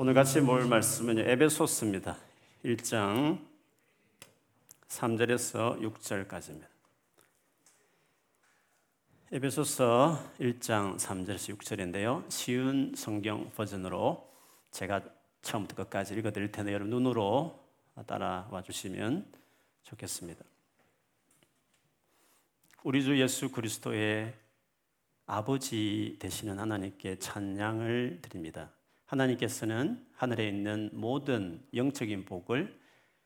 오늘 같이 볼 말씀은 에베소스입니다. 1장 3절에서 6절까지입니다. 에베소서 1장 3절에서 6절인데요. 쉬운 성경 버전으로 제가 처음부터 끝까지 읽어 드릴 텐데 여러분 눈으로 따라와 주시면 좋겠습니다. 우리 주 예수 그리스도의 아버지 되시는 하나님께 찬양을 드립니다. 하나님께서는 하늘에 있는 모든 영적인 복을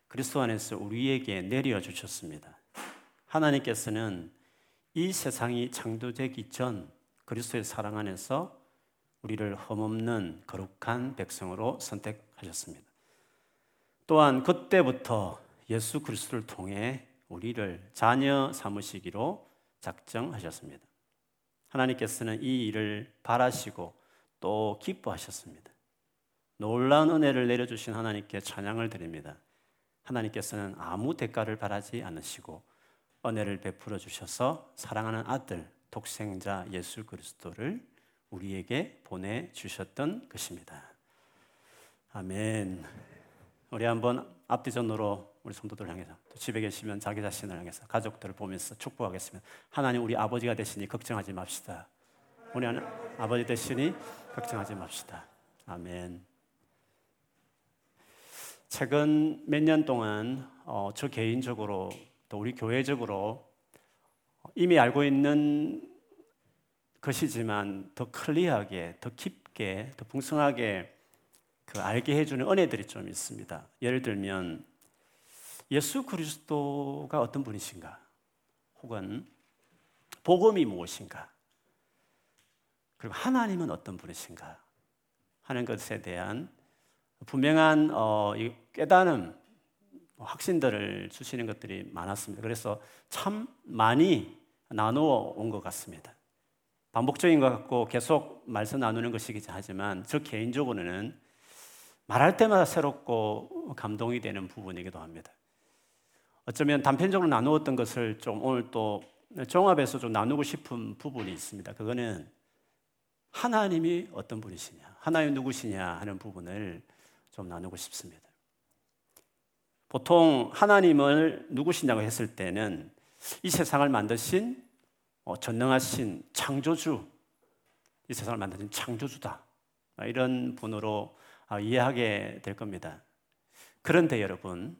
그리스도 안에서 우리에게 내려 주셨습니다. 하나님께서는 이 세상이 창조되기 전 그리스도의 사랑 안에서 우리를 흠없는 거룩한 백성으로 선택하셨습니다. 또한 그때부터 예수 그리스도를 통해 우리를 자녀 삼으시기로 작정하셨습니다. 하나님께서는 이 일을 바라시고 또 기뻐하셨습니다. 놀라운 은혜를 내려주신 하나님께 찬양을 드립니다. 하나님께서는 아무 대가를 바라지 않으시고 은혜를 베풀어 주셔서 사랑하는 아들 독생자 예수 그리스도를 우리에게 보내 주셨던 것입니다. 아멘. 우리 한번 앞뒤 전으로 우리 성도들 향해서 또 집에 계시면 자기 자신을 향해서 가족들을 보면서 축복하겠습니다. 하나님 우리 아버지가 되시니 걱정하지 맙시다. 우리 아버지 되시니 걱정하지 맙시다. 아멘. 최근 몇 년 동안 어, 저 개인적으로 또 우리 교회적으로 이미 알고 있는 것이지만 더 클리어하게, 더 깊게, 더 풍성하게 그 알게 해주는 은혜들이 좀 있습니다. 예를 들면 예수 그리스도가 어떤 분이신가, 혹은 복음이 무엇인가, 그리고 하나님은 어떤 분이신가? 하는 것에 대한 분명한 어, 깨달음, 확신들을 주시는 것들이 많았습니다. 그래서 참 많이 나누어 온 것 같습니다. 반복적인 것 같고 계속 말씀 나누는 것이긴 하지만 저 개인적으로는 말할 때마다 새롭고 감동이 되는 부분이기도 합니다. 어쩌면 단편적으로 나누었던 것을 좀 오늘 또 종합해서 좀 나누고 싶은 부분이 있습니다. 그거는 하나님이 어떤 분이시냐, 하나님 누구시냐 하는 부분을 좀 나누고 싶습니다. 보통 하나님을 누구시냐고 했을 때는 이 세상을 만드신 어, 전능하신 창조주, 이 세상을 만드신 창조주다. 이런 분으로 아, 이해하게 될 겁니다. 그런데 여러분,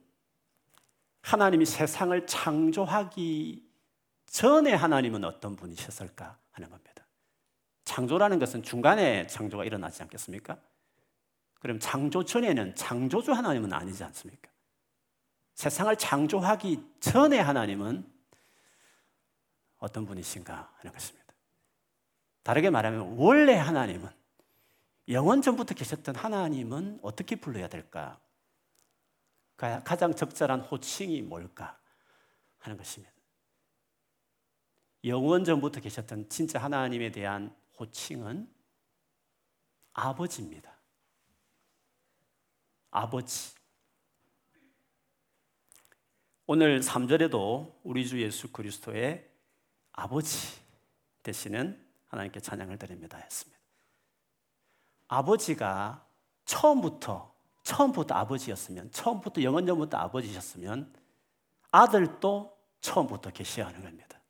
하나님이 세상을 창조하기 전에 하나님은 어떤 분이셨을까 하는 겁니다. 창조라는 것은 중간에 창조가 일어나지 않겠습니까? 그럼 창조 전에는 창조주 하나님은 아니지 않습니까? 세상을 창조하기 전에 하나님은 어떤 분이신가 하는 것입니다. 다르게 말하면 원래 하나님은 영원 전부터 계셨던 하나님은 어떻게 불러야 될까? 가장 적절한 호칭이 뭘까 하는 것입니다. 영원 전부터 계셨던 진짜 하나님에 대한 호칭은 아버지입니다. 아버지. 오늘 3절에도 우리 주 예수 그리스도의 아버지 되시는 하나님께 찬양을 드립니다 했습니다. 아버지가 처음부터 처음부터 아버지였으면 처음부터 영원전부터 아버지셨으면 아들도 처음부터 계셔야 하는 겁니다.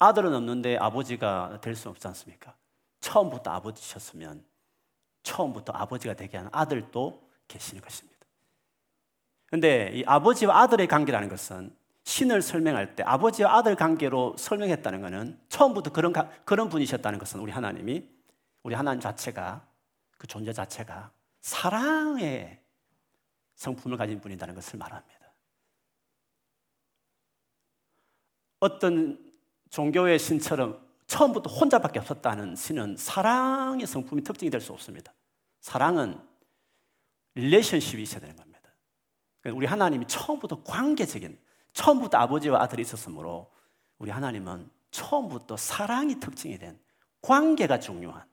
아들은 없는데 아버지가 될 수 없지 않습니까? 처음부터 아버지셨으면 처음부터 아버지가 되게 하는 아들도 계시는 것입니다. 그런데 이 아버지와 아들의 관계라는 것은 신을 설명할 때 아버지와 아들 관계로 설명했다는 것은 처음부터 그런, 그런 분이셨다는 것은 우리 하나님이 우리 하나님 자체가 그 존재 자체가 사랑의 성품을 가진 분이라는 것을 말합니다. 어떤 종교의 신처럼 처음부터 혼자밖에 없었다는 신은 사랑의 성품이 특징이 될 수 없습니다. 사랑은 릴레이션십이 있어야 되는 겁니다. 그러니까 우리 하나님이 처음부터 관계적인, 처음부터 아버지와 아들이 있었으므로 우리 하나님은 처음부터 사랑이 특징이 된 관계가 중요한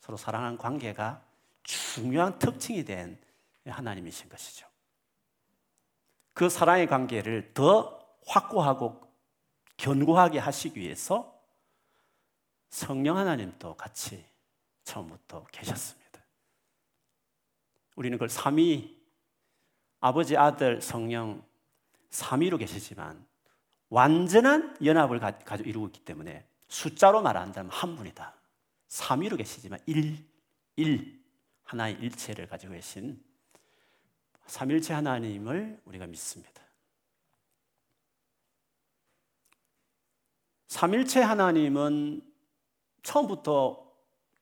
서로 사랑하는 관계가 중요한 특징이 된 하나님이신 것이죠. 그 사랑의 관계를 더 확고하고 견고하게 하시기 위해서 성령 하나님도 같이 처음부터 계셨습니다. 우리는 그걸 삼위 아버지, 아들, 성령 삼위로 계시지만 완전한 연합을 가지고 이루고 있기 때문에 숫자로 말한다면 한 분이다. 삼위로 계시지만 일, 일 하나의 일체를 가지고 계신 삼일체 하나님을 우리가 믿습니다. 삼일체 하나님은 처음부터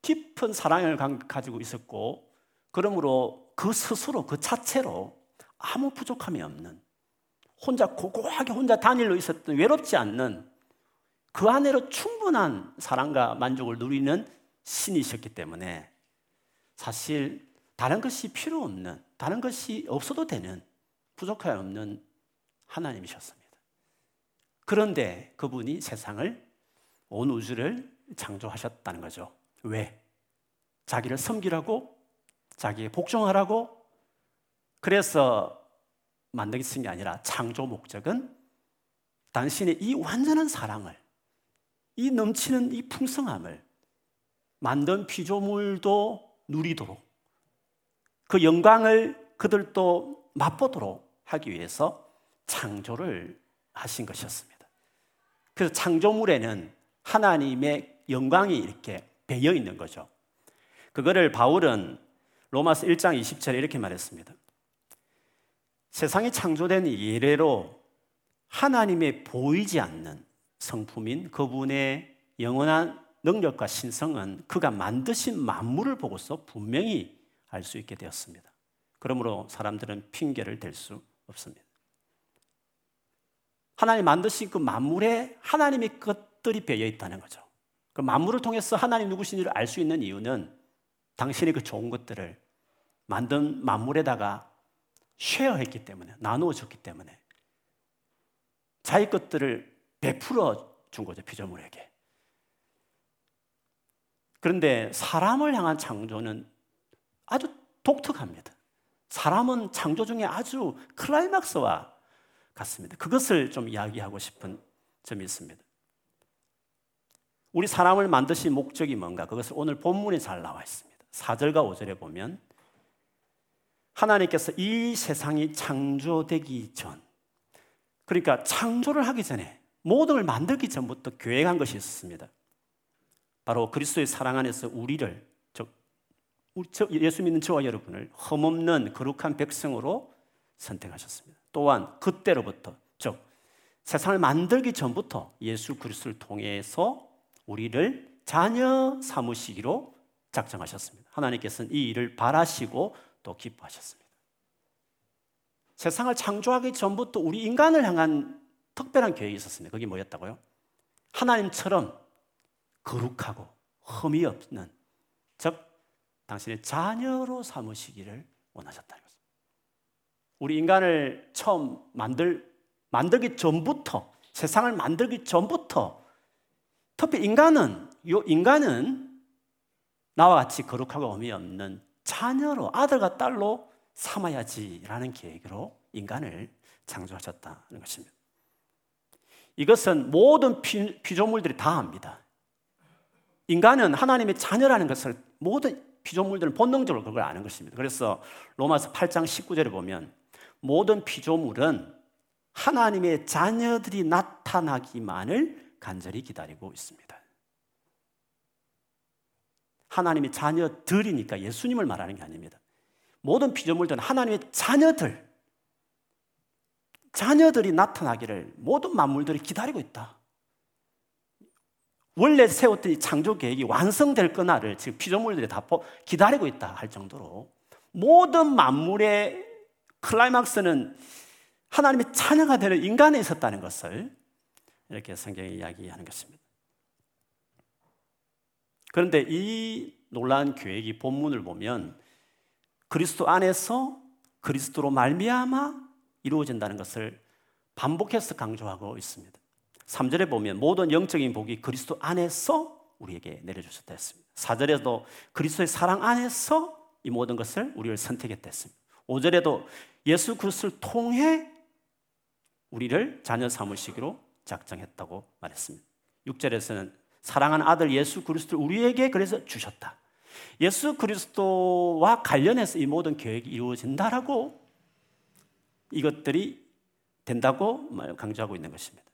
깊은 사랑을 가지고 있었고, 그러므로 그 스스로, 그 자체로 아무 부족함이 없는, 혼자 고고하게 혼자 단일로 있었던 외롭지 않는 그 안에로 충분한 사랑과 만족을 누리는 신이셨기 때문에 사실 다른 것이 필요 없는, 다른 것이 없어도 되는, 부족함이 없는 하나님이셨습니다. 그런데 그분이 세상을, 온 우주를 창조하셨다는 거죠. 왜? 자기를 섬기라고, 자기에 복종하라고, 그래서 만들기 쓴 게 아니라 창조 목적은 당신의 이 완전한 사랑을, 이 넘치는 이 풍성함을 만든 피조물도 누리도록 그 영광을 그들도 맛보도록 하기 위해서 창조를 하신 것이었습니다. 그래서 창조물에는 하나님의 영광이 이렇게 배어 있는 거죠. 그거를 바울은 로마서 1장 20절에 이렇게 말했습니다. 세상이 창조된 예래로 하나님의 보이지 않는 성품인 그분의 영원한 능력과 신성은 그가 만드신 만물을 보고서 분명히 알 수 있게 되었습니다. 그러므로 사람들은 핑계를 댈 수 없습니다. 하나님 만드신 그 만물에 하나님의 것들이 배어 있다는 거죠. 그 만물을 통해서 하나님 누구신지를 알 수 있는 이유는 당신이 그 좋은 것들을 만든 만물에다가 쉐어했기 때문에 나누어 줬기 때문에 자기 것들을 베풀어 준 거죠 피조물에게. 그런데 사람을 향한 창조는 아주 독특합니다. 사람은 창조 중에 아주 클라이막스와 같습니다. 그것을 좀 이야기하고 싶은 점이 있습니다. 우리 사람을 만드신 목적이 뭔가? 그것을 오늘 본문에 잘 나와 있습니다. 4절과 5절에 보면 하나님께서 이 세상이 창조되기 전, 그러니까 창조를 하기 전에 모든 걸 만들기 전부터 계획한 것이 있었습니다. 바로 그리스도의 사랑 안에서 우리를 예수 믿는 저와 여러분을 흠없는 거룩한 백성으로 선택하셨습니다. 또한 그때로부터 즉 세상을 만들기 전부터 예수 그리스도를 통해서 우리를 자녀 삼으시기로 작정하셨습니다. 하나님께서는 이 일을 바라시고 또 기뻐하셨습니다. 세상을 창조하기 전부터 우리 인간을 향한 특별한 계획이 있었습니다. 그게 뭐였다고요? 하나님처럼 거룩하고 흠이 없는 즉 당신의 자녀로 삼으시기를 원하셨다는 것입니다. 우리 인간을 처음 만들 만들기 전부터 세상을 만들기 전부터 특히 인간은 이 인간은 나와 같이 거룩하고 의미 없는 자녀로 아들과 딸로 삼아야지라는 계획으로 인간을 창조하셨다는 것입니다. 이것은 모든 피, 피조물들이 다 압니다. 인간은 하나님의 자녀라는 것을 모든 피조물들은 본능적으로 그걸 아는 것입니다. 그래서 로마서 8장 19절에 보면 모든 피조물은 하나님의 자녀들이 나타나기만을 간절히 기다리고 있습니다. 하나님의 자녀들이니까 예수님을 말하는 게 아닙니다. 모든 피조물들은 하나님의 자녀들, 자녀들이 나타나기를 모든 만물들이 기다리고 있다. 원래 세웠던 이 창조 계획이 완성될 거나를 지금 피조물들이 다 기다리고 있다 할 정도로 모든 만물의 클라이막스는 하나님의 자녀가 되는 인간에 있었다는 것을 이렇게 성경이 이야기하는 것입니다. 그런데 이 놀라운 계획이 본문을 보면 그리스도 안에서 그리스도로 말미암아 이루어진다는 것을 반복해서 강조하고 있습니다. 3절에 보면 모든 영적인 복이 그리스도 안에서 우리에게 내려주셨다 했습니다. 4절에도 그리스도의 사랑 안에서 이 모든 것을 우리를 선택했다 했습니다. 5절에도 예수 그리스도를 통해 우리를 자녀 삼으시기로 작정했다고 말했습니다. 6절에서는 사랑하는 아들 예수 그리스도를 우리에게 그래서 주셨다. 예수 그리스도와 관련해서 이 모든 계획이 이루어진다라고 이것들이 된다고 강조하고 있는 것입니다.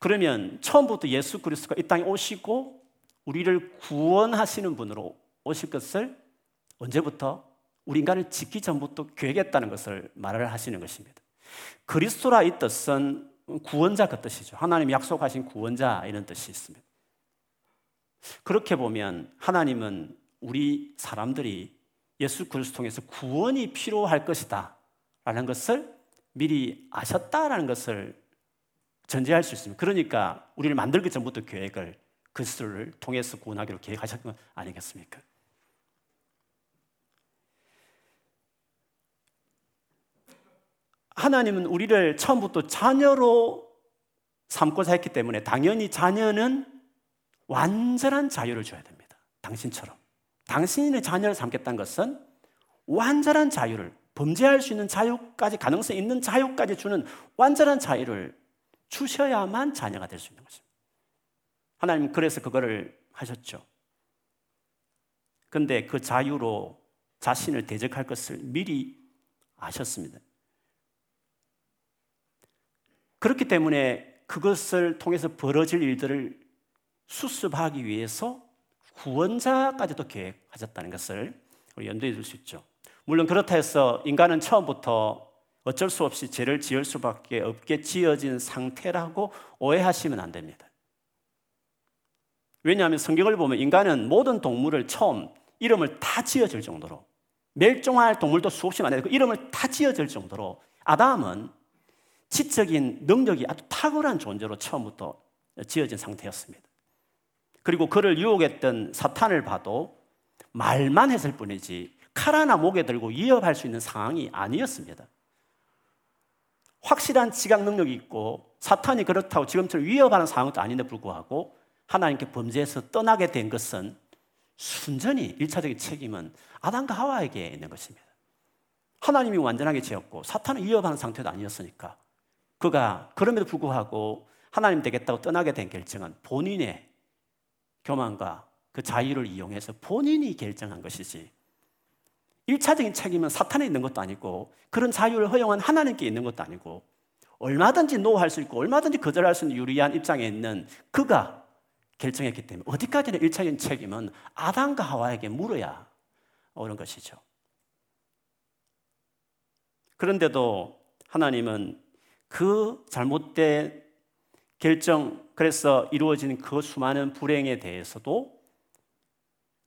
그러면 처음부터 예수 그리스도가 이 땅에 오시고 우리를 구원하시는 분으로 오실 것을 언제부터 우리 인간을 짓기 전부터 계획했다는 것을 말을 하시는 것입니다. 그리스도라 이 뜻은 구원자 그 뜻이죠. 하나님 약속하신 구원자 이런 뜻이 있습니다. 그렇게 보면 하나님은 우리 사람들이 예수 그리스도 통해서 구원이 필요할 것이다 라는 것을 미리 아셨다라는 것을 전제할 수 있습니다. 그러니까 우리를 만들기 전부터 계획을 그리스도를 통해서 구원하기로 계획하셨던 건 아니겠습니까? 하나님은 우리를 처음부터 자녀로 삼고자 했기 때문에 당연히 자녀는 완전한 자유를 줘야 됩니다. 당신처럼. 당신의 자녀를 삼겠다는 것은 완전한 자유를, 범죄할 수 있는 자유까지, 가능성 있는 자유까지 주는 완전한 자유를 주셔야만 자녀가 될 수 있는 것입니다. 하나님 그래서 그거를 하셨죠. 근데 그 자유로 자신을 대적할 것을 미리 아셨습니다. 그렇기 때문에 그것을 통해서 벌어질 일들을 수습하기 위해서 구원자까지도 계획하셨다는 것을 우리 연도해 둘 수 있죠. 물론 그렇다 해서 인간은 처음부터 어쩔 수 없이 죄를 지을 수밖에 없게 지어진 상태라고 오해하시면 안 됩니다. 왜냐하면 성경을 보면 인간은 모든 동물을 처음 이름을 다 지어줄 정도로 멸종할 동물도 수없이 많아요. 그 이름을 다 지어줄 정도로 아담은 지적인 능력이 아주 탁월한 존재로 처음부터 지어진 상태였습니다. 그리고 그를 유혹했던 사탄을 봐도 말만 했을 뿐이지 칼 하나 목에 들고 위협할 수 있는 상황이 아니었습니다. 확실한 지각 능력이 있고 사탄이 그렇다고 지금처럼 위협하는 상황도 아닌데 불구하고 하나님께 범죄해서 떠나게 된 것은 순전히 일차적인 책임은 아담과 하와에게 있는 것입니다. 하나님이 완전하게 지었고 사탄을 위협하는 상태도 아니었으니까 그가 그럼에도 불구하고 하나님 되겠다고 떠나게 된 결정은 본인의 교만과 그 자유를 이용해서 본인이 결정한 것이지 1차적인 책임은 사탄에 있는 것도 아니고 그런 자유를 허용한 하나님께 있는 것도 아니고 얼마든지 노할 수 있고 얼마든지 거절할 수 있는 유리한 입장에 있는 그가 결정했기 때문에 어디까지나 1차적인 책임은 아담과 하와에게 물어야 오는 것이죠. 그런데도 하나님은 그 잘못된 결정, 그래서 이루어진 그 수많은 불행에 대해서도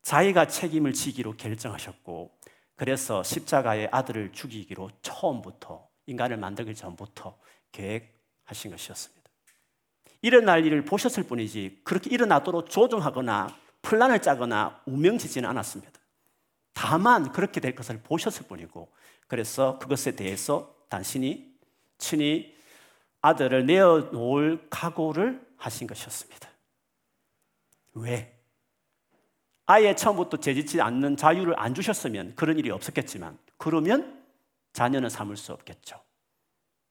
자기가 책임을 지기로 결정하셨고, 그래서 십자가의 아들을 죽이기로 처음부터, 인간을 만들기 전부터 계획하신 것이었습니다. 일어날 일을 보셨을 뿐이지, 그렇게 일어나도록 조종하거나 플란을 짜거나 운명지지는 않았습니다. 다만 그렇게 될 것을 보셨을 뿐이고, 그래서 그것에 대해서 당신이 친히 아들을 내어놓을 각오를 하신 것이었습니다. 왜? 아예 처음부터 재짓지 않는 자유를 안 주셨으면 그런 일이 없었겠지만, 그러면 자녀는 삼을 수 없겠죠.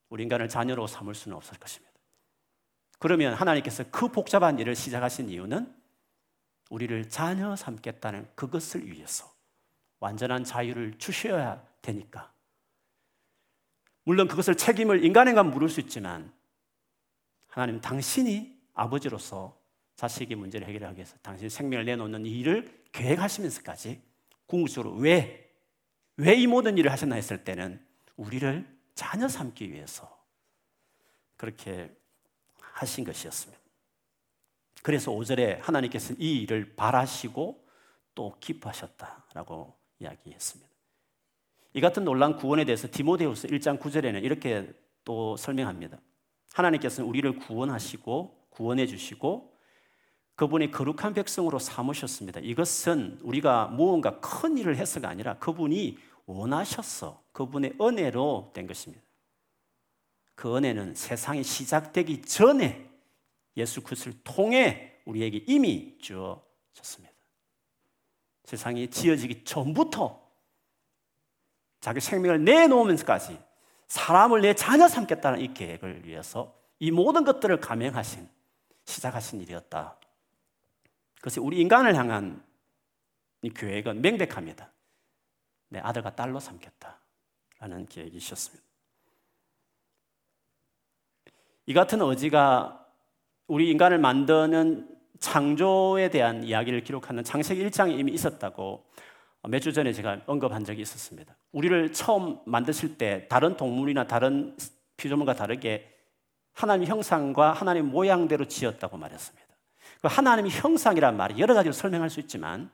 우리 인간을 자녀로 삼을 수는 없을 것입니다. 그러면 하나님께서 그 복잡한 일을 시작하신 이유는 우리를 자녀 삼겠다는 그것을 위해서 완전한 자유를 주셔야 되니까 물론 그것을 책임을 인간에게 물을 수 있지만 하나님 당신이 아버지로서 자식의 문제를 해결하기 위해서 당신 생명을 내놓는 이 일을 계획하시면서까지 궁극적으로 왜, 왜 이 모든 일을 하셨나 했을 때는 우리를 자녀 삼기 위해서 그렇게 하신 것이었습니다. 그래서 5절에 하나님께서는 이 일을 바라시고 또 기뻐하셨다라고 이야기했습니다. 이 같은 놀란 구원에 대해서 디모데후서 1장 9절에는 이렇게 또 설명합니다. 하나님께서는 우리를 구원하시고 구원해 주시고 그분이 거룩한 백성으로 삼으셨습니다. 이것은 우리가 무언가 큰 일을 해서가 아니라 그분이 원하셨어. 그분의 은혜로 된 것입니다. 그 은혜는 세상이 시작되기 전에 예수 그리스도를 통해 우리에게 이미 주어졌습니다. 세상이 지어지기 전부터 자기 생명을 내놓으면서까지 사람을 내 자녀 삼겠다는 이 계획을 위해서 이 모든 것들을 감행하신, 시작하신 일이었다. 그것이 우리 인간을 향한 계획은 명백합니다. 내 아들과 딸로 삼겠다라는 계획이셨습니다. 이 같은 의지가 우리 인간을 만드는 창조에 대한 이야기를 기록하는 창세기 1장에 이미 있었다고 몇 주 전에 제가 언급한 적이 있었습니다. 우리를 처음 만드실 때 다른 동물이나 다른 피조물과 다르게 하나님 형상과 하나님 모양대로 지었다고 말했습니다. 그 하나님의 형상이란 말이 여러 가지로 설명할 수 있지만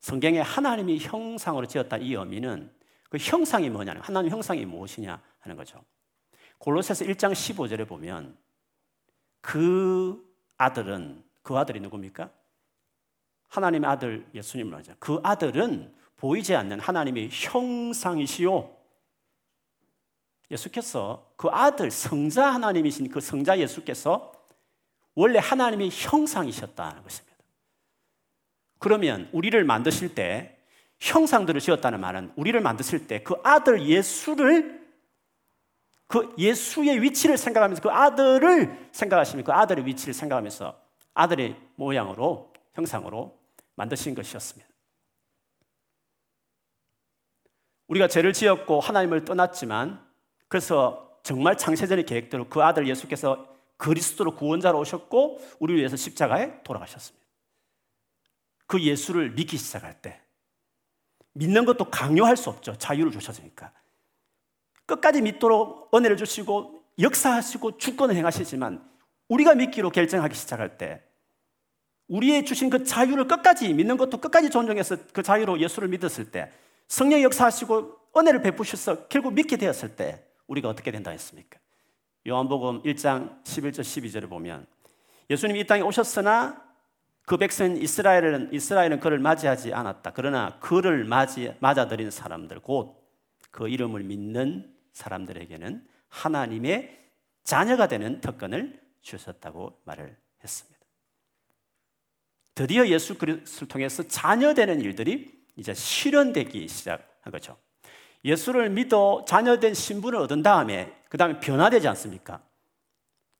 성경에 하나님이 형상으로 지었다 이 의미는 그 형상이 뭐냐면 하나님 형상이 무엇이냐 하는 거죠. 골로새서 1장 15절에 보면 그 아들은 그 아들이 누굽니까? 하나님의 아들 예수님을 하죠. 그 아들은 보이지 않는 하나님의 형상이시요. 예수께서 그 아들 성자 하나님이신 그 성자 예수께서 원래 하나님의 형상이셨다는 것입니다. 그러면 우리를 만드실 때 형상들을 지었다는 말은 우리를 만드실 때 그 아들 예수를 그 예수의 위치를 생각하면서 그 아들을 생각하시면 그 아들의 위치를 생각하면서 아들의 모양으로 형상으로 만드신 것이었습니다. 우리가 죄를 지었고 하나님을 떠났지만 그래서 정말 창세전의 계획대로 그 아들 예수께서 그리스도로 구원자로 오셨고 우리를 위해서 십자가에 돌아가셨습니다. 그 예수를 믿기 시작할 때 믿는 것도 강요할 수 없죠. 자유를 주셨으니까. 끝까지 믿도록 은혜를 주시고 역사하시고 주권을 행하시지만 우리가 믿기로 결정하기 시작할 때 우리의 주신 그 자유를 끝까지 믿는 것도 끝까지 존중해서 그 자유로 예수를 믿었을 때 성령 역사하시고 은혜를 베푸셔서 결국 믿게 되었을 때 우리가 어떻게 된다 했습니까? 요한복음 1장 11절 12절을 보면 예수님이 이 땅에 오셨으나 그 백성 이스라엘은 이스라엘은 그를 맞이하지 않았다. 그러나 그를 맞이 맞아들인 사람들 곧 그 이름을 믿는 사람들에게는 하나님의 자녀가 되는 특권을 주셨다고 말을 했습니다. 드디어 예수 그리스도를 통해서 자녀 되는 일들이 이제 실현되기 시작한 거죠. 예수를 믿어 자녀된 신분을 얻은 다음에 그 다음에 변화되지 않습니까?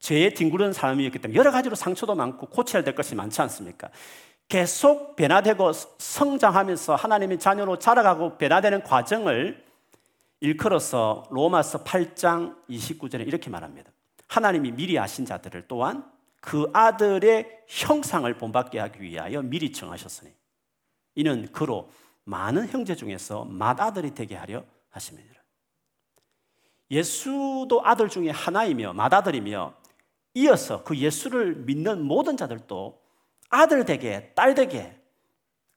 죄에 뒹구르는 사람이었기 때문에 여러 가지로 상처도 많고 고쳐야 될 것이 많지 않습니까? 계속 변화되고 성장하면서 하나님의 자녀로 자라가고 변화되는 과정을 일컬어서 로마서 8장 29절에 이렇게 말합니다. 하나님이 미리 아신 자들을 또한 그 아들의 형상을 본받게 하기 위하여 미리 정하셨으니 이는 그로 많은 형제 중에서 맏아들이 되게 하려 하심이니라. 예수도 아들 중에 하나이며 맏아들이며 이어서 그 예수를 믿는 모든 자들도 아들 되게 딸 되게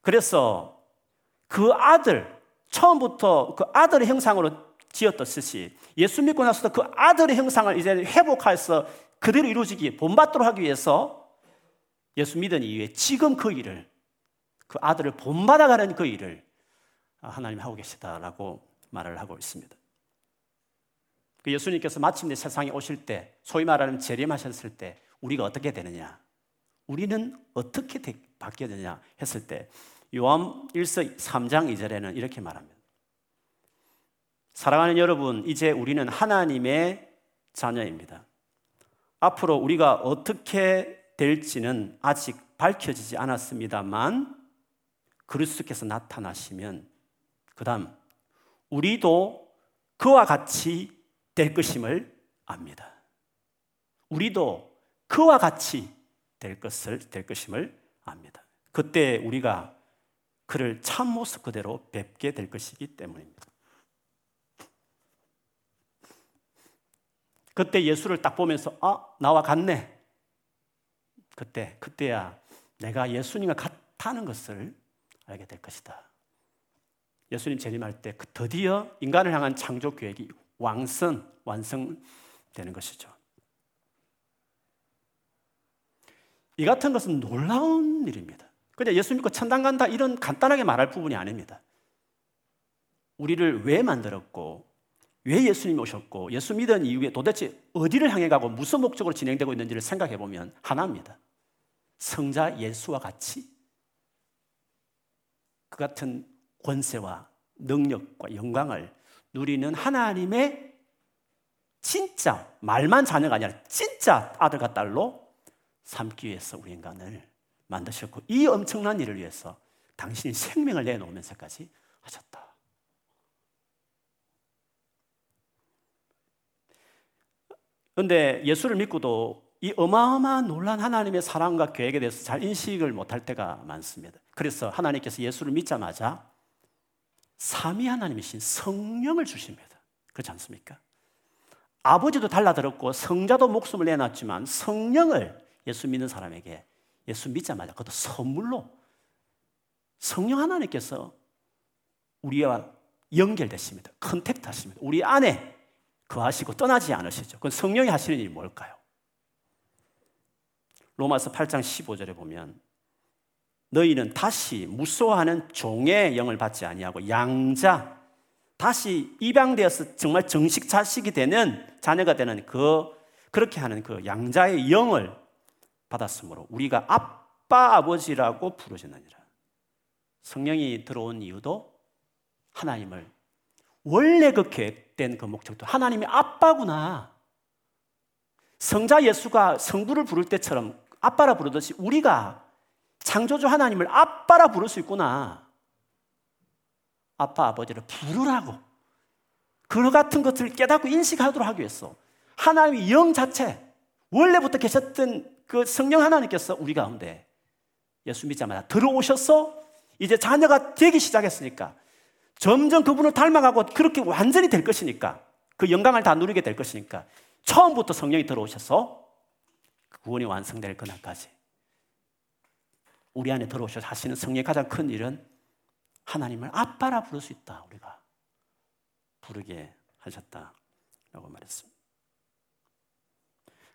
그래서 그 아들 처음부터 그 아들의 형상으로 지었듯이 예수 믿고 나서도 그 아들의 형상을 이제 회복해서 그대로 이루어지기 본받도록 하기 위해서 예수 믿은 이후에 지금 그 일을 그 아들을 본받아가는 그 일을 하나님 하고 계시다라고 말을 하고 있습니다. 그 예수님께서 마침내 세상에 오실 때 소위 말하는 재림하셨을 때 우리가 어떻게 되느냐? 우리는 어떻게 바뀌어야 되냐 했을 때 요한 1서 3장 2절에는 이렇게 말합니다. 사랑하는 여러분, 이제 우리는 하나님의 자녀입니다. 앞으로 우리가 어떻게 될지는 아직 밝혀지지 않았습니다만 그리스도께서 나타나시면 그다음 우리도 그와 같이 될 것임을 압니다. 우리도 그와 같이 될 것을 될 것임을 압니다. 그때 우리가 그를 참 모습 그대로 뵙게 될 것이기 때문입니다. 그때 예수를 딱 보면서 아 나와 같네. 그때 그때야 내가 예수님과 같다는 것을 알게 될 것이다. 예수님 재림할 때그 드디어 인간을 향한 창조 계획이 왕성 완성되는 것이죠. 이 같은 것은 놀라운 일입니다. 그냥 예수 믿고 천당 간다 이런 간단하게 말할 부분이 아닙니다. 우리를 왜 만들었고 왜 예수님이 오셨고 예수 믿은 이후에 도대체 어디를 향해 가고 무슨 목적으로 진행되고 있는지를 생각해 보면 하나입니다. 성자 예수와 같이 그 같은 권세와 능력과 영광을 누리는 하나님의 진짜 말만 자녀가 아니라 진짜 아들과 딸로 삼기 위해서 우리 인간을 만드셨고 이 엄청난 일을 위해서 당신이 생명을 내놓으면서까지 하셨다. 그런데 예수를 믿고도 이 어마어마한 놀란 하나님의 사랑과 계획에 대해서 잘 인식을 못할 때가 많습니다. 그래서 하나님께서 예수를 믿자마자 삼위 하나님이신 성령을 주십니다. 그렇지 않습니까? 아버지도 달라들었고 성자도 목숨을 내놨지만 성령을 예수 믿는 사람에게 예수 믿자마자 그것도 선물로 성령 하나님께서 우리와 연결되십니다. contact 하십니다. 우리 안에 거하시고 떠나지 않으시죠. 그건 성령이 하시는 일이 뭘까요? 로마서 8장 15절에 보면 너희는 다시 무소하는 종의 영을 받지 아니하고 양자 다시 입양되어서 정말 정식 자식이 되는 자녀가 되는 그 그렇게 하는 그 양자의 영을 받았으므로 우리가 아빠 아버지라고 부르짖느니라. 성령이 들어온 이유도 하나님을 원래 그 계획된 그 목적도 하나님이 아빠구나. 성자 예수가 성부를 부를 때처럼 아빠라 부르듯이 우리가 창조주 하나님을 아빠라 부를 수 있구나. 아빠, 아버지를 부르라고. 그와 같은 것들을 깨닫고 인식하도록 하기 위해서 하나님의 영 자체, 원래부터 계셨던 그 성령 하나님께서 우리 가운데 예수 믿자마자 들어오셔서 이제 자녀가 되기 시작했으니까 점점 그분을 닮아가고 그렇게 완전히 될 것이니까 그 영광을 다 누리게 될 것이니까 처음부터 성령이 들어오셔서 구원이 완성될 그날까지 우리 안에 들어오셔서 하시는 성령의 가장 큰 일은 하나님을 아빠라 부를 수 있다. 우리가 부르게 하셨다라고 말했습니다.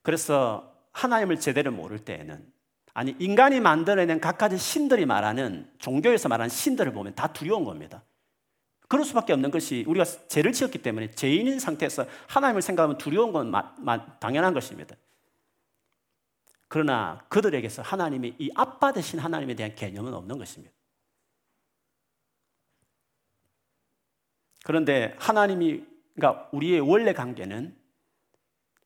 그래서 하나님을 제대로 모를 때에는 아니 인간이 만들어낸 각가지 신들이 말하는 종교에서 말하는 신들을 보면 다 두려운 겁니다. 그럴 수밖에 없는 것이 우리가 죄를 지었기 때문에 죄인인 상태에서 하나님을 생각하면 두려운 건 마, 마, 당연한 것입니다. 그러나 그들에게서 하나님이 이 아빠 대신 하나님에 대한 개념은 없는 것입니다. 그런데 하나님이 그러니까 우리의 원래 관계는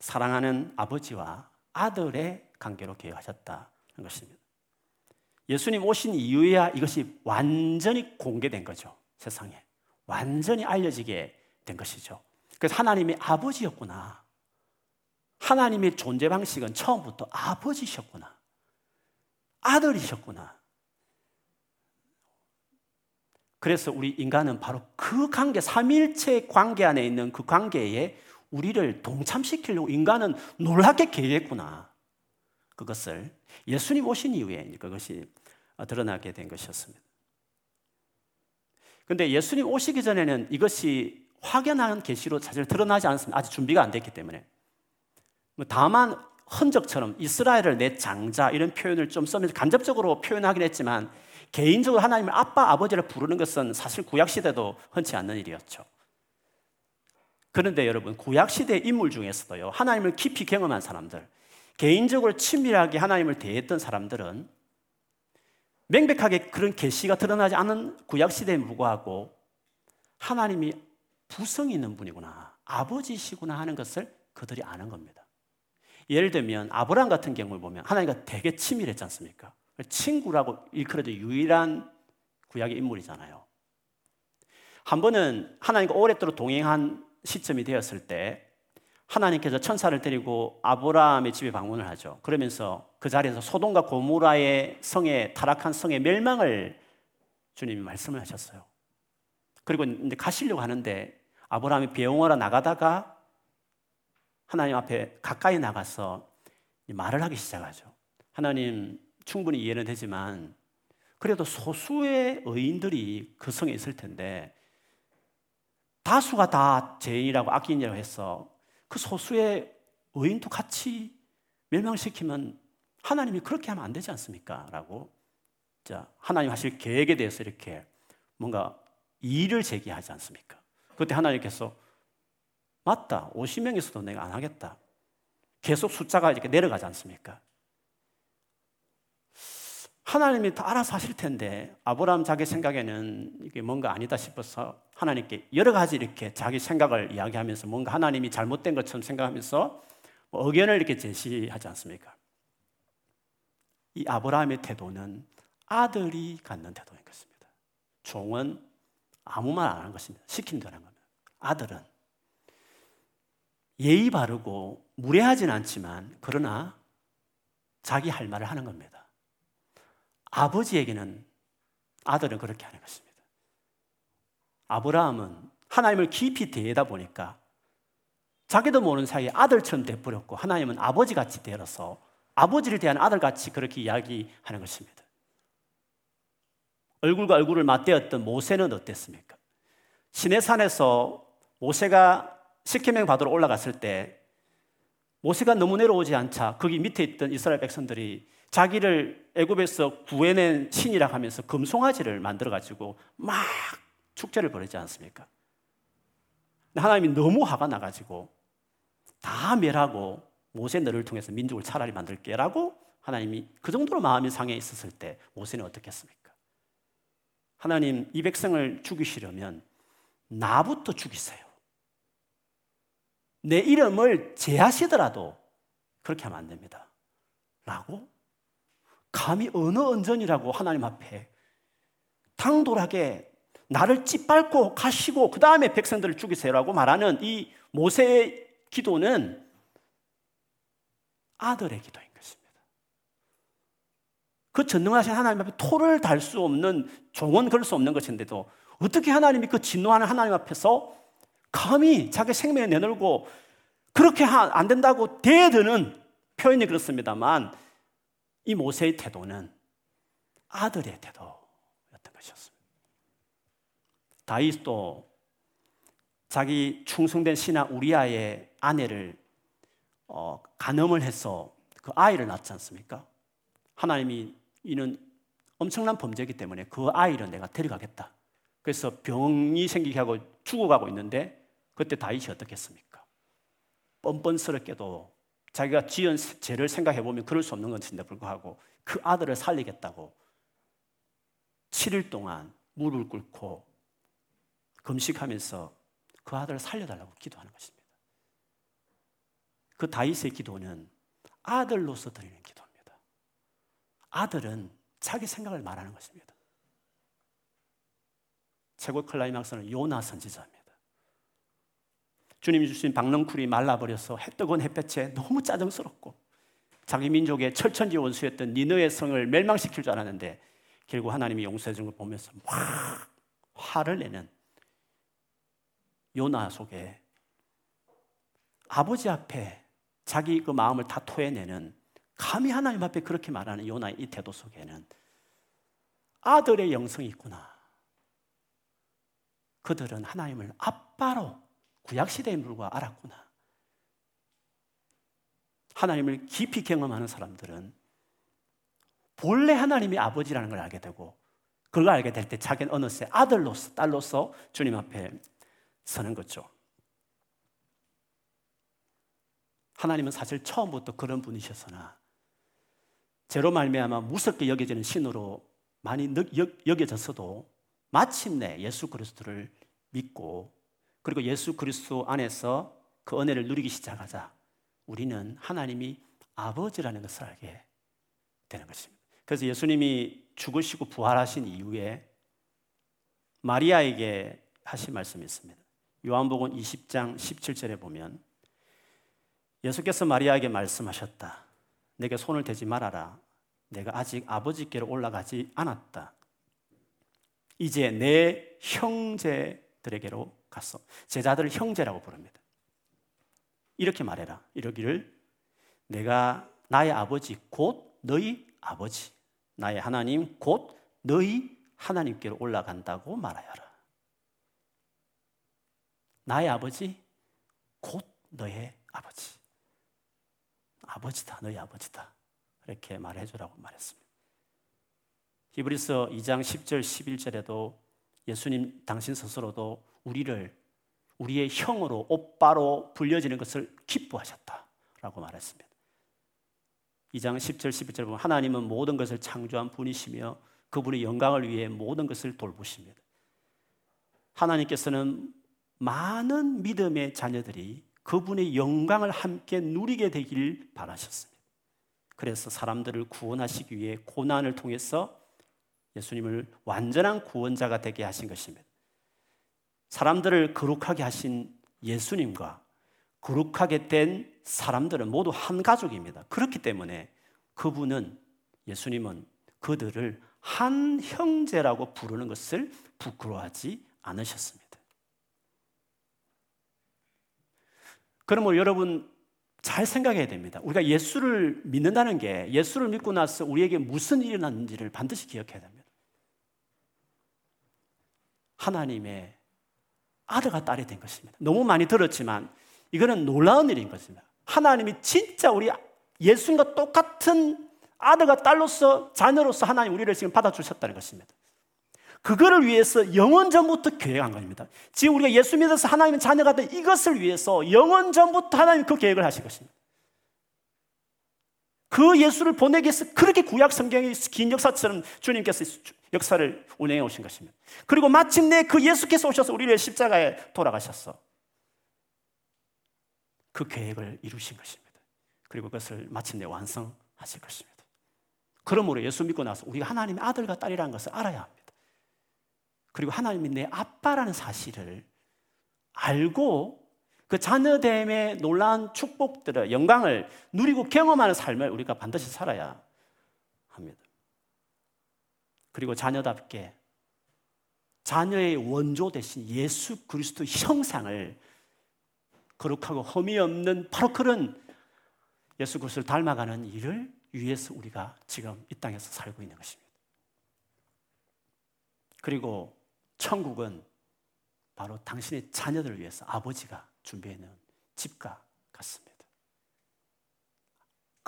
사랑하는 아버지와 아들의 관계로 계획하셨다는 것입니다. 예수님 오신 이후에야 이것이 완전히 공개된 거죠. 세상에. 완전히 알려지게 된 것이죠. 그래서 하나님이 아버지였구나. 하나님의 존재 방식은 처음부터 아버지셨구나. 아들이셨구나. 그래서 우리 인간은 바로 그 관계, 삼일체 관계 안에 있는 그 관계에 우리를 동참시키려고 인간은 놀랍게 계획했구나. 그것을 예수님 오신 이후에 그것이 드러나게 된 것이었습니다. 근데 예수님 오시기 전에는 이것이 확연한 계시로 사실 드러나지 않습니다. 아직 준비가 안 됐기 때문에. 뭐 다만 흔적처럼 이스라엘을 내 장자 이런 표현을 좀 쓰면서 간접적으로 표현하긴 했지만 개인적으로 하나님을 아빠 아버지를 부르는 것은 사실 구약 시대도 흔치 않는 일이었죠. 그런데 여러분 구약 시대 인물 중에서도요 하나님을 깊이 경험한 사람들, 개인적으로 친밀하게 하나님을 대했던 사람들은 명백하게 그런 계시가 드러나지 않은 구약 시대에 불구하고 하나님이 부성이 있는 분이구나, 아버지시구나 하는 것을 그들이 아는 겁니다. 예를 들면 아브라함 같은 경우를 보면 하나님과 되게 친밀했지 않습니까? 친구라고 일컬어져 유일한 구약의 인물이잖아요. 한 번은 하나님과 오랫도록 동행한 시점이 되었을 때 하나님께서 천사를 데리고 아브라함의 집에 방문을 하죠. 그러면서 그 자리에서 소돔과 고모라의 성에 타락한 성의 멸망을 주님이 말씀을 하셨어요. 그리고 이제 가시려고 하는데 아브라함이 배웅하러 나가다가 하나님 앞에 가까이 나가서 말을 하기 시작하죠. 하나님 충분히 이해는 되지만 그래도 소수의 의인들이 그 성에 있을 텐데 다수가 다 죄인이라고 악인이라고 해서 그 소수의 의인도 같이 멸망시키면 하나님이 그렇게 하면 안 되지 않습니까? 라고 자, 하나님 하실 계획에 대해서 이렇게 뭔가 이의를 제기하지 않습니까? 그때 하나님께서 맞다. 50명에서도 내가 안 하겠다. 계속 숫자가 이렇게 내려가지 않습니까? 하나님이 다 알아서 하실 텐데 아브라함 자기 생각에는 이게 뭔가 아니다 싶어서 하나님께 여러 가지 이렇게 자기 생각을 이야기하면서 뭔가 하나님이 잘못된 것처럼 생각하면서 뭐 의견을 이렇게 제시하지 않습니까? 이 아브라함의 태도는 아들이 갖는 태도인 것입니다. 종은 아무 말 안 하는 것입니다. 시킨다는 겁니다. 아들은 예의 바르고 무례하진 않지만 그러나 자기 할 말을 하는 겁니다. 아버지에게는 아들은 그렇게 하는 것입니다. 아브라함은 하나님을 깊이 대하다 보니까 자기도 모르는 사이에 아들처럼 돼버렸고 하나님은 아버지같이 되어서 아버지를 대한 아들같이 그렇게 이야기하는 것입니다. 얼굴과 얼굴을 맞대었던 모세는 어땠습니까? 시내산에서 모세가 시케명 받으러 올라갔을 때 모세가 너무 내려오지 않자 거기 밑에 있던 이스라엘 백성들이 자기를 애굽에서 구해낸 신이라 하면서 금송아지를 만들어 가지고 막 축제를 벌이지 않습니까? 하나님이 너무 화가 나 가지고 다 멸하고 모세 너를 통해서 민족을 차라리 만들게라고 하나님이 그 정도로 마음이 상해 있었을 때 모세는 어떻게 했습니까? 하나님 이 백성을 죽이시려면 나부터 죽이세요. 내 이름을 제하시더라도 그렇게 하면 안 됩니다. 라고 감히 어느 언전이라고 하나님 앞에 당돌하게 나를 찌밟고 가시고 그 다음에 백성들을 죽이세요라고 말하는 이 모세의 기도는 아들의 기도인 것입니다. 그 전능하신 하나님 앞에 토를 달 수 없는 종은 그럴 수 없는 것인데도 어떻게 하나님이 그 진노하는 하나님 앞에서 감히 자기 생명을 내놓고 그렇게 안 된다고 대드는 표현이 그렇습니다만 이 모세의 태도는 아들의 태도였던 것이었습니다. 다윗도 자기 충성된 신하 우리아의 아내를 어, 간음을 해서 그 아이를 낳지 않습니까? 하나님이 이는 엄청난 범죄이기 때문에 그 아이를 내가 데려가겠다. 그래서 병이 생기게 하고 죽어가고 있는데 그때 다윗이 어떻게 했습니까? 뻔뻔스럽게도 자기가 지은 죄를 생각해 보면 그럴 수 없는 것인데 불구하고 그 아들을 살리겠다고 7일 동안 무릎을 꿇고 금식하면서 그 아들을 살려달라고 기도하는 것입니다. 그 다윗의 기도는 아들로서 드리는 기도입니다. 아들은 자기 생각을 말하는 것입니다. 최고 클라이막스는 요나 선지자입니다. 주님이 주신 박넝쿨이 말라버려서 해 뜨거운 햇볕에 너무 짜증스럽고 자기 민족의 철천지 원수였던 니느의 성을 멸망시킬 줄 알았는데 결국 하나님이 용서해 준 걸 보면서 막 화를 내는 요나 속에 아버지 앞에 자기 그 마음을 다 토해내는 감히 하나님 앞에 그렇게 말하는 요나의 이 태도 속에는 아들의 영성이 있구나. 그들은 하나님을 아빠로 구약시대의 물과 알았구나. 하나님을 깊이 경험하는 사람들은 본래 하나님이 아버지라는 걸 알게 되고 그걸 알게 될 때 자기는 어느새 아들로서 딸로서 주님 앞에 서는 거죠. 하나님은 사실 처음부터 그런 분이셨으나 제로 말미암아 무섭게 여겨지는 신으로 많이 여겨졌어도 마침내 예수 그리스도를 믿고 그리고 예수 그리스도 안에서 그 은혜를 누리기 시작하자 우리는 하나님이 아버지라는 것을 알게 되는 것입니다. 그래서 예수님이 죽으시고 부활하신 이후에 마리아에게 하신 말씀이 있습니다. 요한복음 20장 17절에 보면 예수께서 마리아에게 말씀하셨다. 내게 손을 대지 말아라. 내가 아직 아버지께로 올라가지 않았다. 이제 내 형제들에게로 갔어. 제자들을 형제라고 부릅니다. 이렇게 말해라. 이러기를 내가 나의 아버지 곧 너희 아버지 나의 하나님 곧 너희 하나님께로 올라간다고 말하여라. 나의 아버지 곧 너의 아버지. 아버지다. 너희 아버지다. 이렇게 말해 주라고 말했습니다. 히브리서 2장 10절 11절에도 예수님 당신 스스로도 우리를 우리의 형으로 오빠로 불려지는 것을 기뻐하셨다라고 말했습니다. 2장 10절 11절 보면 하나님은 모든 것을 창조한 분이시며 그분의 영광을 위해 모든 것을 돌보십니다. 하나님께서는 많은 믿음의 자녀들이 그분의 영광을 함께 누리게 되길 바라셨습니다. 그래서 사람들을 구원하시기 위해 고난을 통해서 예수님을 완전한 구원자가 되게 하신 것입니다. 사람들을 거룩하게 하신 예수님과 거룩하게 된 사람들은 모두 한 가족입니다. 그렇기 때문에 그분은 예수님은 그들을 한 형제라고 부르는 것을 부끄러워하지 않으셨습니다. 그러므로 여러분 잘 생각해야 됩니다. 우리가 예수를 믿는다는 게 예수를 믿고 나서 우리에게 무슨 일이 났는지를 반드시 기억해야 됩니다. 하나님의 아들과 딸이 된 것입니다. 너무 많이 들었지만 이거는 놀라운 일인 것입니다. 하나님이 진짜 우리 예수님과 똑같은 아들과 딸로서 자녀로서 하나님 우리를 지금 받아주셨다는 것입니다. 그거를 위해서 영원 전부터 계획 한 겁니다. 지금 우리가 예수 믿어서 하나님의 자녀가 된 이것을 위해서 영원 전부터 하나님 그 계획을 하신 것입니다. 그 예수를 보내기 위해서 그렇게 구약 성경의 긴 역사처럼 주님께서 역사를 운행해 오신 것입니다. 그리고 마침내 그 예수께서 오셔서 우리를 십자가에 돌아가셨어. 그 계획을 이루신 것입니다. 그리고 그것을 마침내 완성하실 것입니다. 그러므로 예수 믿고 나서 우리가 하나님의 아들과 딸이라는 것을 알아야 합니다. 그리고 하나님이 내 아빠라는 사실을 알고 그 자녀됨의 놀라운 축복들을 영광을 누리고 경험하는 삶을 우리가 반드시 살아야 합니다. 그리고 자녀답게 자녀의 원조 대신 예수 그리스도 형상을 거룩하고 험이 없는 바로 그런 예수 그리스도를 닮아가는 일을 위해서 우리가 지금 이 땅에서 살고 있는 것입니다. 그리고 천국은 바로 당신의 자녀들을 위해서 아버지가 준비해 놓은 집과 같습니다.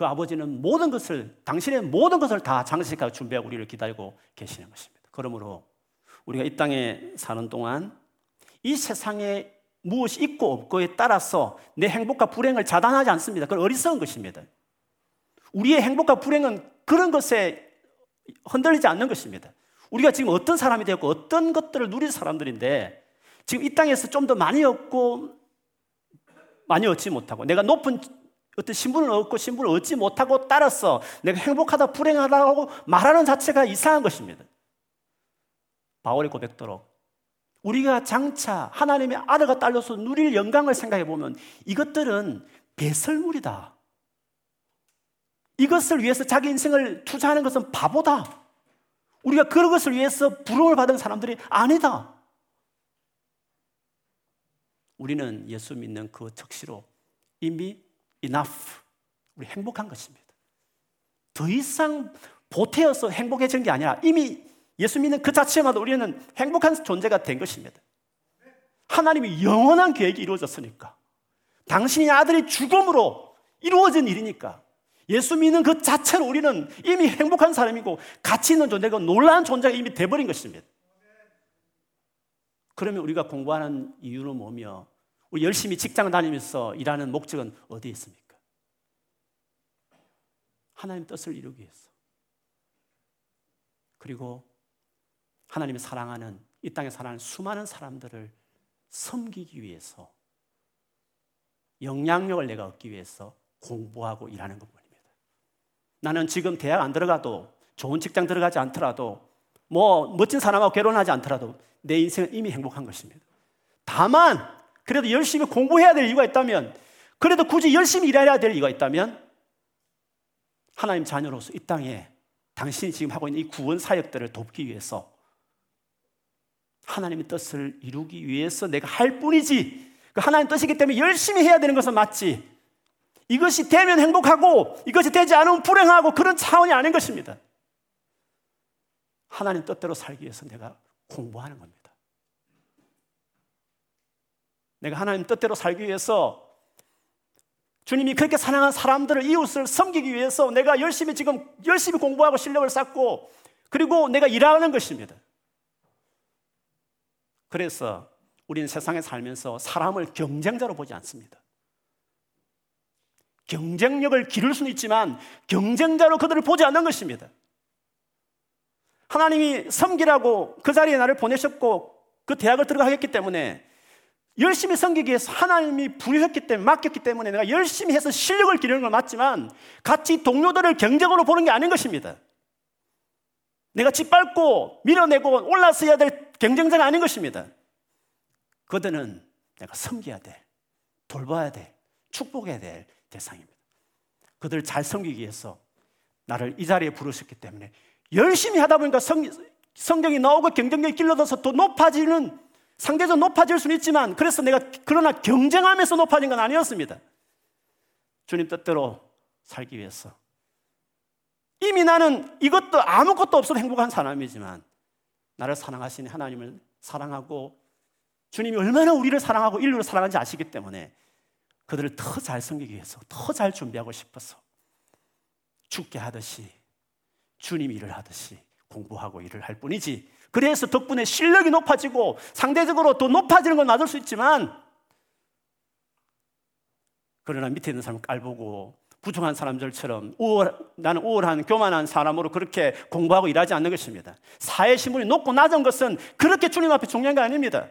그 아버지는 모든 것을 당신의 모든 것을 다 장식하고 준비하고 우리를 기다리고 계시는 것입니다. 그러므로 우리가 이 땅에 사는 동안 이 세상에 무엇이 있고 없고에 따라서 내 행복과 불행을 자단하지 않습니다. 그건 어리석은 것입니다. 우리의 행복과 불행은 그런 것에 흔들리지 않는 것입니다. 우리가 지금 어떤 사람이 되었고 어떤 것들을 누린 사람들인데 지금 이 땅에서 좀 더 많이 얻고 많이 얻지 못하고 내가 높은 어떤 신분을 얻고 신분을 얻지 못하고 따라서 내가 행복하다 불행하다고 말하는 자체가 이상한 것입니다. 바울의 고백도록 우리가 장차 하나님의 아들과 딸로서 누릴 영광을 생각해 보면 이것들은 배설물이다. 이것을 위해서 자기 인생을 투자하는 것은 바보다. 우리가 그런 것을 위해서 부름을 받은 사람들이 아니다. 우리는 예수 믿는 그 적시로 이미 enough. 우리 행복한 것입니다. 더 이상 보태어서 행복해진 게 아니라 이미 예수 믿는 그 자체마다 우리는 행복한 존재가 된 것입니다. 하나님이 영원한 계획이 이루어졌으니까. 당신의 아들의 죽음으로 이루어진 일이니까. 예수 믿는 그 자체로 우리는 이미 행복한 사람이고 가치 있는 존재고 놀라운 존재가 이미 돼버린 것입니다. 그러면 우리가 공부하는 이유는 뭐며 우리 열심히 직장 다니면서 일하는 목적은 어디에 있습니까? 하나님 뜻을 이루기 위해서. 그리고 하나님이 사랑하는 이 땅에 사랑하는 수많은 사람들을 섬기기 위해서 영향력을 내가 얻기 위해서 공부하고 일하는 것뿐입니다. 나는 지금 대학 안 들어가도 좋은 직장 들어가지 않더라도 뭐 멋진 사람하고 결혼하지 않더라도 내 인생은 이미 행복한 것입니다. 다만 그래도 열심히 공부해야 될 이유가 있다면, 그래도 굳이 열심히 일해야 될 이유가 있다면, 하나님 자녀로서 이 땅에 당신이 지금 하고 있는 이 구원 사역들을 돕기 위해서 하나님의 뜻을 이루기 위해서 내가 할 뿐이지. 그 하나님 뜻이기 때문에 열심히 해야 되는 것은 맞지. 이것이 되면 행복하고 이것이 되지 않으면 불행하고 그런 차원이 아닌 것입니다. 하나님 뜻대로 살기 위해서 내가 공부하는 겁니다. 내가 하나님 뜻대로 살기 위해서 주님이 그렇게 사랑한 사람들을 이웃을 섬기기 위해서 내가 열심히 지금 열심히 공부하고 실력을 쌓고 그리고 내가 일하는 것입니다. 그래서 우리는 세상에 살면서 사람을 경쟁자로 보지 않습니다. 경쟁력을 기를 수는 있지만 경쟁자로 그들을 보지 않는 것입니다. 하나님이 섬기라고 그 자리에 나를 보내셨고 그 대학을 들어가겠기 때문에 열심히 섬기기 위해서 하나님이 부르셨기 때문에 맡겼기 때문에 내가 열심히 해서 실력을 기르는 건 맞지만 같이 동료들을 경쟁으로 보는 게 아닌 것입니다. 내가 짓밟고 밀어내고 올라서야 될 경쟁자가 아닌 것입니다. 그들은 내가 섬겨야 돼. 돌봐야 돼. 축복해야 될 대상입니다. 그들을 잘 섬기기 위해서 나를 이 자리에 부르셨기 때문에 열심히 하다 보니까 성, 성경이 나오고 경쟁력이 길러져서 더 높아지는 상대적 높아질 수는 있지만 그래서 내가 그러나 경쟁하면서 높아진 건 아니었습니다. 주님 뜻대로 살기 위해서 이미 나는 이것도 아무것도 없어도 행복한 사람이지만 나를 사랑하시는 하나님을 사랑하고 주님이 얼마나 우리를 사랑하고 인류를 사랑하는지 아시기 때문에 그들을 더 잘 섬기기 위해서 더 잘 준비하고 싶어서 죽게 하듯이 주님 일을 하듯이 공부하고 일을 할 뿐이지 그래서 덕분에 실력이 높아지고 상대적으로 더 높아지는 건 맞을 수 있지만 그러나 밑에 있는 사람을 깔보고 부정한 사람들처럼 우월, 나는 우월한 교만한 사람으로 그렇게 공부하고 일하지 않는 것입니다. 사회 신분이 높고 낮은 것은 그렇게 주님 앞에 중요한 게 아닙니다.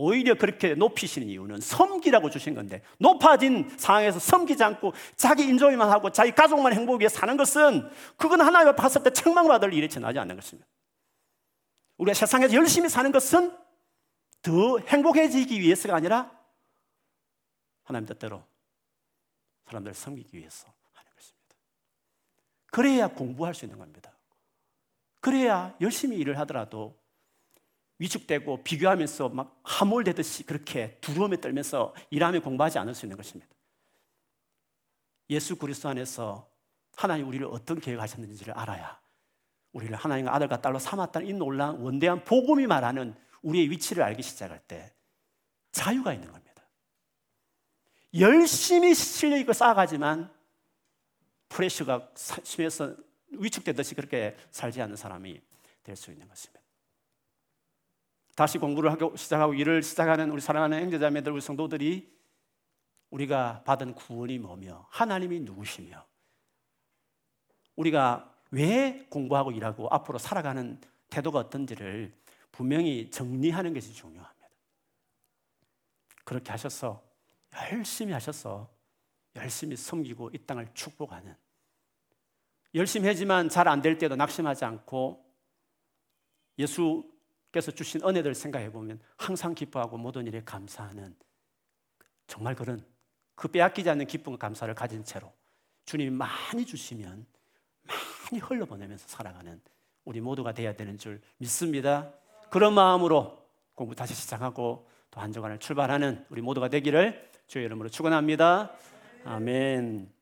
오히려 그렇게 높이시는 이유는 섬기라고 주신 건데 높아진 상황에서 섬기지 않고 자기 인조이만 하고 자기 가족만 행복 위해 사는 것은 그건 하나님 앞에 갔을 때 책망받을 일이 전하지 않는 것입니다. 우리가 세상에서 열심히 사는 것은 더 행복해지기 위해서가 아니라 하나님 뜻대로 사람들을 섬기기 위해서 하는 것입니다. 그래야 공부할 수 있는 겁니다. 그래야 열심히 일을 하더라도 위축되고 비교하면서 막 함몰되듯이 그렇게 두려움에 떨면서 일하며 공부하지 않을 수 있는 것입니다. 예수 그리스도 안에서 하나님 우리를 어떤 계획하셨는지를 알아야 우리를 하나님과 아들과 딸로 삼았다는 이 놀라운 원대한 복음이 말하는 우리의 위치를 알기 시작할 때 자유가 있는 겁니다. 열심히 실력 있고 쌓아가지만 프레셔가 심해서 위축되듯이 그렇게 살지 않는 사람이 될 수 있는 것입니다. 다시 공부를 하고 시작하고 일을 시작하는 우리 사랑하는 형제자매들 우리 성도들이 우리가 받은 구원이 뭐며 하나님이 누구시며 우리가 왜 공부하고 일하고 앞으로 살아가는 태도가 어떤지를 분명히 정리하는 것이 중요합니다. 그렇게 하셔서 열심히 하셔서 열심히 섬기고 이 땅을 축복하는 열심히 하지만 잘 안 될 때도 낙심하지 않고 예수 께서 주신 은혜들 생각해 보면 항상 기뻐하고 모든 일에 감사하는 정말 그런 그 빼앗기지 않는 기쁨과 감사를 가진 채로 주님이 많이 주시면 많이 흘러보내면서 살아가는 우리 모두가 되어야 되는 줄 믿습니다. 그런 마음으로 공부 다시 시작하고 또 한 주간을 출발하는 우리 모두가 되기를 주의 이름으로 축원합니다. 아멘.